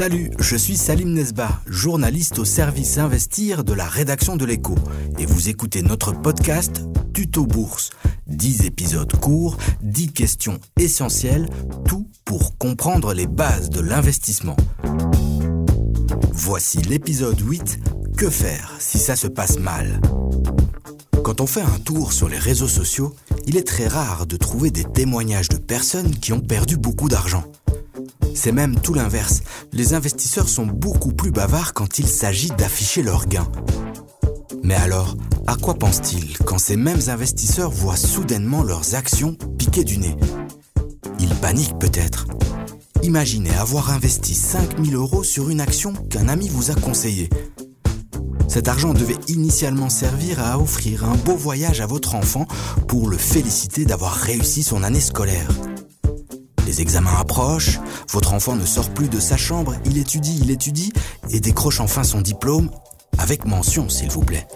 Salut, je suis Salim Nesba, journaliste au service Investir de la rédaction de l'écho. Et vous écoutez notre podcast Tuto Bourse. 10 épisodes courts, 10 questions essentielles, tout pour comprendre les bases de l'investissement. Voici l'épisode 8, Que faire si ça se passe mal? Quand on fait un tour sur les réseaux sociaux, il est très rare de trouver des témoignages de personnes qui ont perdu beaucoup d'argent. C'est même tout l'inverse. Les investisseurs sont beaucoup plus bavards quand il s'agit d'afficher leurs gains. Mais alors, à quoi pensent-ils quand ces mêmes investisseurs voient soudainement leurs actions piquer du nez? Ils paniquent peut-être. Imaginez avoir investi 5000 euros sur une action qu'un ami vous a conseillée. Cet argent devait initialement servir à offrir un beau voyage à votre enfant pour le féliciter d'avoir réussi son année scolaire. Les examens approchent, votre enfant ne sort plus de sa chambre, il étudie, il étudie, et décroche enfin son diplôme, avec mention s'il vous plaît.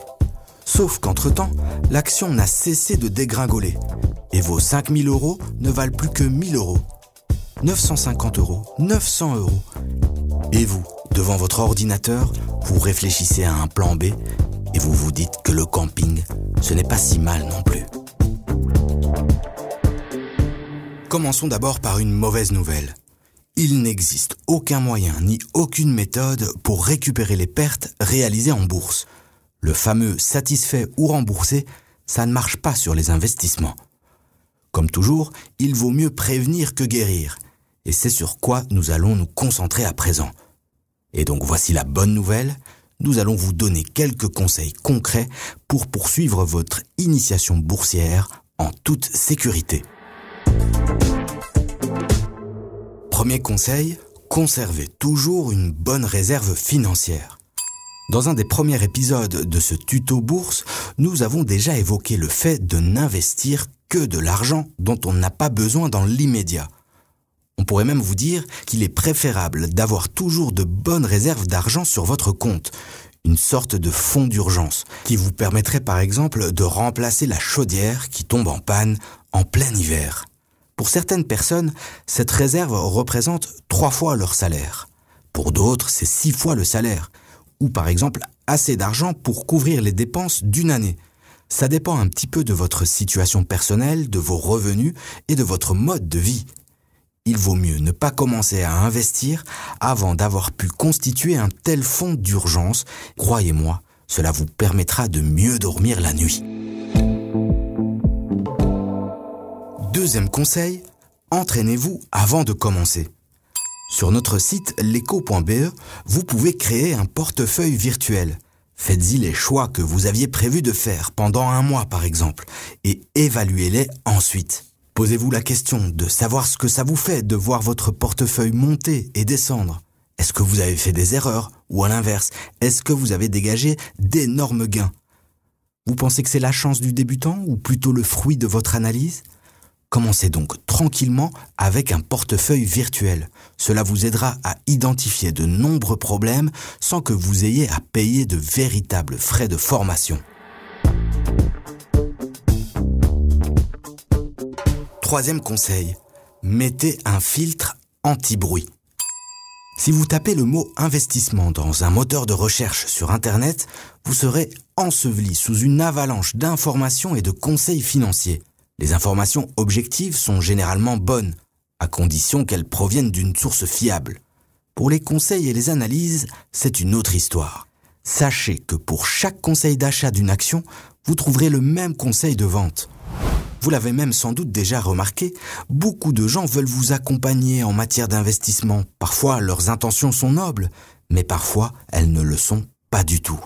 Sauf qu'entre-temps, l'action n'a cessé de dégringoler, et vos 5000 euros ne valent plus que 1000 euros. 950 euros, 900 euros. Et vous, devant votre ordinateur, vous réfléchissez à un plan B, et vous vous dites que le camping, ce n'est pas si mal non plus. Commençons d'abord par une mauvaise nouvelle. Il n'existe aucun moyen ni aucune méthode pour récupérer les pertes réalisées en bourse. Le fameux satisfait ou remboursé, ça ne marche pas sur les investissements. Comme toujours, il vaut mieux prévenir que guérir, et c'est sur quoi nous allons nous concentrer à présent. Et donc voici la bonne nouvelle, nous allons vous donner quelques conseils concrets pour poursuivre votre initiation boursière en toute sécurité. Premier conseil, conservez toujours une bonne réserve financière. Dans un des premiers épisodes de ce tuto bourse, nous avons déjà évoqué le fait de n'investir que de l'argent dont on n'a pas besoin dans l'immédiat. On pourrait même vous dire qu'il est préférable d'avoir toujours de bonnes réserves d'argent sur votre compte, une sorte de fonds d'urgence qui vous permettrait par exemple de remplacer la chaudière qui tombe en panne en plein hiver. Pour certaines personnes, cette réserve représente trois fois leur salaire. Pour d'autres, c'est six fois le salaire. Ou par exemple, assez d'argent pour couvrir les dépenses d'une année. Ça dépend un petit peu de votre situation personnelle, de vos revenus et de votre mode de vie. Il vaut mieux ne pas commencer à investir avant d'avoir pu constituer un tel fonds d'urgence. Croyez-moi, cela vous permettra de mieux dormir la nuit. Deuxième conseil, entraînez-vous avant de commencer. Sur notre site leco.be, vous pouvez créer un portefeuille virtuel. Faites-y les choix que vous aviez prévu de faire pendant un mois par exemple et évaluez-les ensuite. Posez-vous la question de savoir ce que ça vous fait de voir votre portefeuille monter et descendre. Est-ce que vous avez fait des erreurs ou à l'inverse, est-ce que vous avez dégagé d'énormes gains? Vous pensez que c'est la chance du débutant ou plutôt le fruit de votre analyse? Commencez donc tranquillement avec un portefeuille virtuel. Cela vous aidera à identifier de nombreux problèmes sans que vous ayez à payer de véritables frais de formation. Troisième conseil, mettez un filtre anti-bruit. Si vous tapez le mot investissement dans un moteur de recherche sur Internet, vous serez enseveli sous une avalanche d'informations et de conseils financiers. Les informations objectives sont généralement bonnes, à condition qu'elles proviennent d'une source fiable. Pour les conseils et les analyses, c'est une autre histoire. Sachez que pour chaque conseil d'achat d'une action, vous trouverez le même conseil de vente. Vous l'avez même sans doute déjà remarqué, beaucoup de gens veulent vous accompagner en matière d'investissement. Parfois, leurs intentions sont nobles, mais parfois, elles ne le sont pas du tout.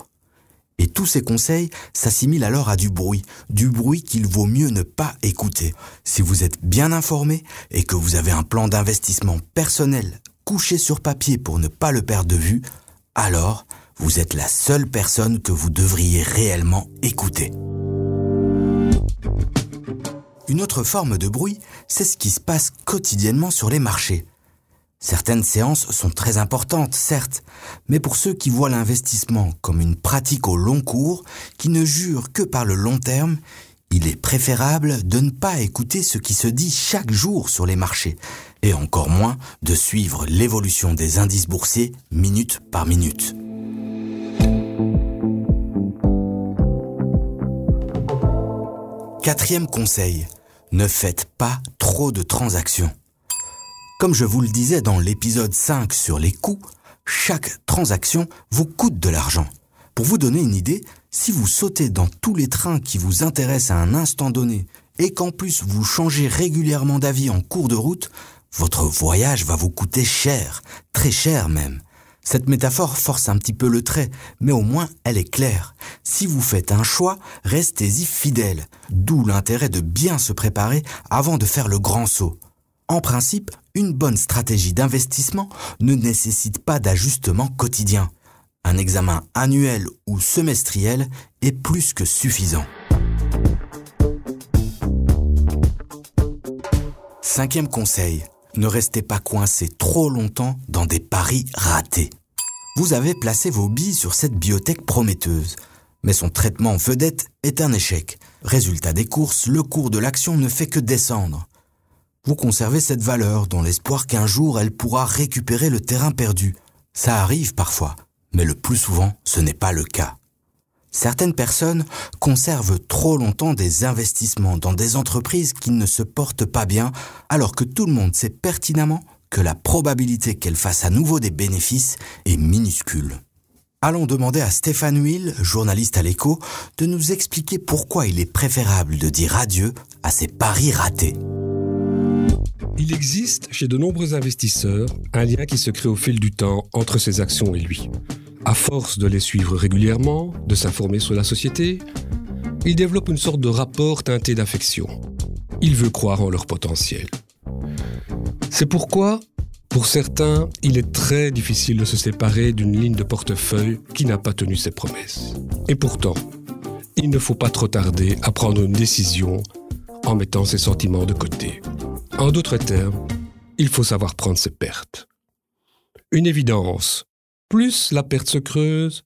Et tous ces conseils s'assimilent alors à du bruit, du bruit qu'il vaut mieux ne pas écouter. Si vous êtes bien informé et que vous avez un plan d'investissement personnel couché sur papier pour ne pas le perdre de vue, alors vous êtes la seule personne que vous devriez réellement écouter. Une autre forme de bruit, c'est ce qui se passe quotidiennement sur les marchés. Certaines séances sont très importantes, certes, mais pour ceux qui voient l'investissement comme une pratique au long cours, qui ne jure que par le long terme, il est préférable de ne pas écouter ce qui se dit chaque jour sur les marchés, et encore moins de suivre l'évolution des indices boursiers minute par minute. Quatrième conseil, ne faites pas trop de transactions. Comme je vous le disais dans l'épisode 5 sur les coûts, chaque transaction vous coûte de l'argent. Pour vous donner une idée, si vous sautez dans tous les trains qui vous intéressent à un instant donné et qu'en plus vous changez régulièrement d'avis en cours de route, votre voyage va vous coûter cher, très cher même. Cette métaphore force un petit peu le trait, mais au moins elle est claire. Si vous faites un choix, restez-y fidèle, d'où l'intérêt de bien se préparer avant de faire le grand saut. En principe, une bonne stratégie d'investissement ne nécessite pas d'ajustement quotidien. Un examen annuel ou semestriel est plus que suffisant. Cinquième conseil, ne restez pas coincé trop longtemps dans des paris ratés. Vous avez placé vos billes sur cette biotech prometteuse, mais son traitement vedette est un échec. Résultat des courses, le cours de l'action ne fait que descendre. Vous conservez cette valeur dans l'espoir qu'un jour elle pourra récupérer le terrain perdu. Ça arrive parfois, mais le plus souvent, ce n'est pas le cas. Certaines personnes conservent trop longtemps des investissements dans des entreprises qui ne se portent pas bien, alors que tout le monde sait pertinemment que la probabilité qu'elles fassent à nouveau des bénéfices est minuscule. Allons demander à Stéphane Huil, journaliste à l'écho, de nous expliquer pourquoi il est préférable de dire adieu à ces paris ratés. Il existe chez de nombreux investisseurs un lien qui se crée au fil du temps entre ces actions et lui. À force de les suivre régulièrement, de s'informer sur la société, il développe une sorte de rapport teinté d'affection. Il veut croire en leur potentiel. C'est pourquoi, pour certains, il est très difficile de se séparer d'une ligne de portefeuille qui n'a pas tenu ses promesses. Et pourtant, il ne faut pas trop tarder à prendre une décision en mettant ses sentiments de côté. En d'autres termes, il faut savoir prendre ses pertes. Une évidence, plus la perte se creuse,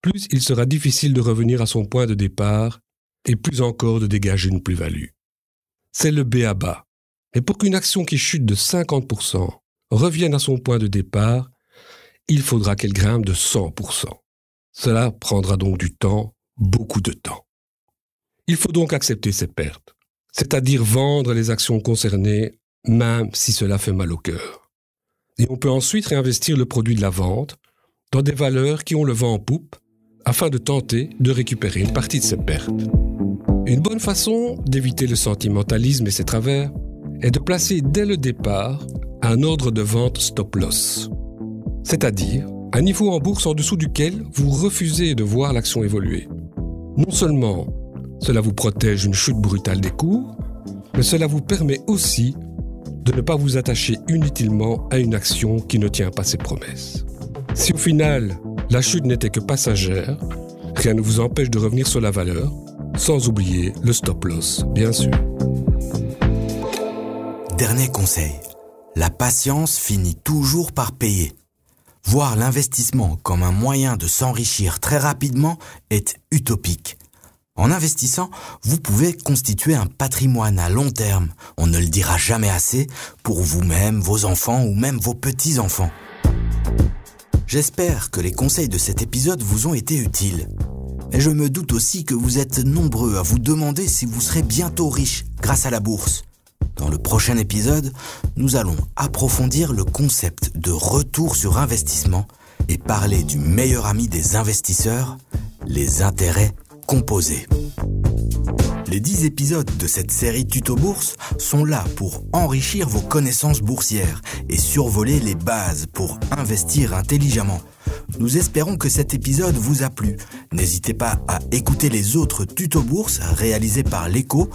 plus il sera difficile de revenir à son point de départ et plus encore de dégager une plus-value. C'est le B à bas. Mais pour qu'une action qui chute de 50% revienne à son point de départ, il faudra qu'elle grimpe de 100%. Cela prendra donc du temps, beaucoup de temps. Il faut donc accepter ces pertes, c'est-à-dire vendre les actions concernées, même si cela fait mal au cœur. Et on peut ensuite réinvestir le produit de la vente dans des valeurs qui ont le vent en poupe afin de tenter de récupérer une partie de ces pertes. Une bonne façon d'éviter le sentimentalisme et ses travers est de placer dès le départ un ordre de vente stop-loss, c'est-à-dire un niveau en bourse en dessous duquel vous refusez de voir l'action évoluer. Non seulement cela vous protège une chute brutale des cours, mais cela vous permet aussi de ne pas vous attacher inutilement à une action qui ne tient pas ses promesses. Si au final, la chute n'était que passagère, rien ne vous empêche de revenir sur la valeur, sans oublier le stop-loss, bien sûr. Dernier conseil, la patience finit toujours par payer. Voir l'investissement comme un moyen de s'enrichir très rapidement est utopique. En investissant, vous pouvez constituer un patrimoine à long terme, on ne le dira jamais assez, pour vous-même, vos enfants ou même vos petits-enfants. J'espère que les conseils de cet épisode vous ont été utiles. Et je me doute aussi que vous êtes nombreux à vous demander si vous serez bientôt riche grâce à la bourse. Dans le prochain épisode, nous allons approfondir le concept de retour sur investissement et parler du meilleur ami des investisseurs, les intérêts composés. Les 10 épisodes de cette série Tuto Bourse sont là pour enrichir vos connaissances boursières et survoler les bases pour investir intelligemment. Nous espérons que cet épisode vous a plu. N'hésitez pas à écouter les autres tutos bourse réalisés par l'écho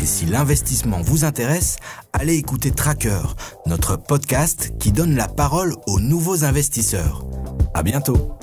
et si l'investissement vous intéresse, allez écouter Tracker, notre podcast qui donne la parole aux nouveaux investisseurs. À bientôt.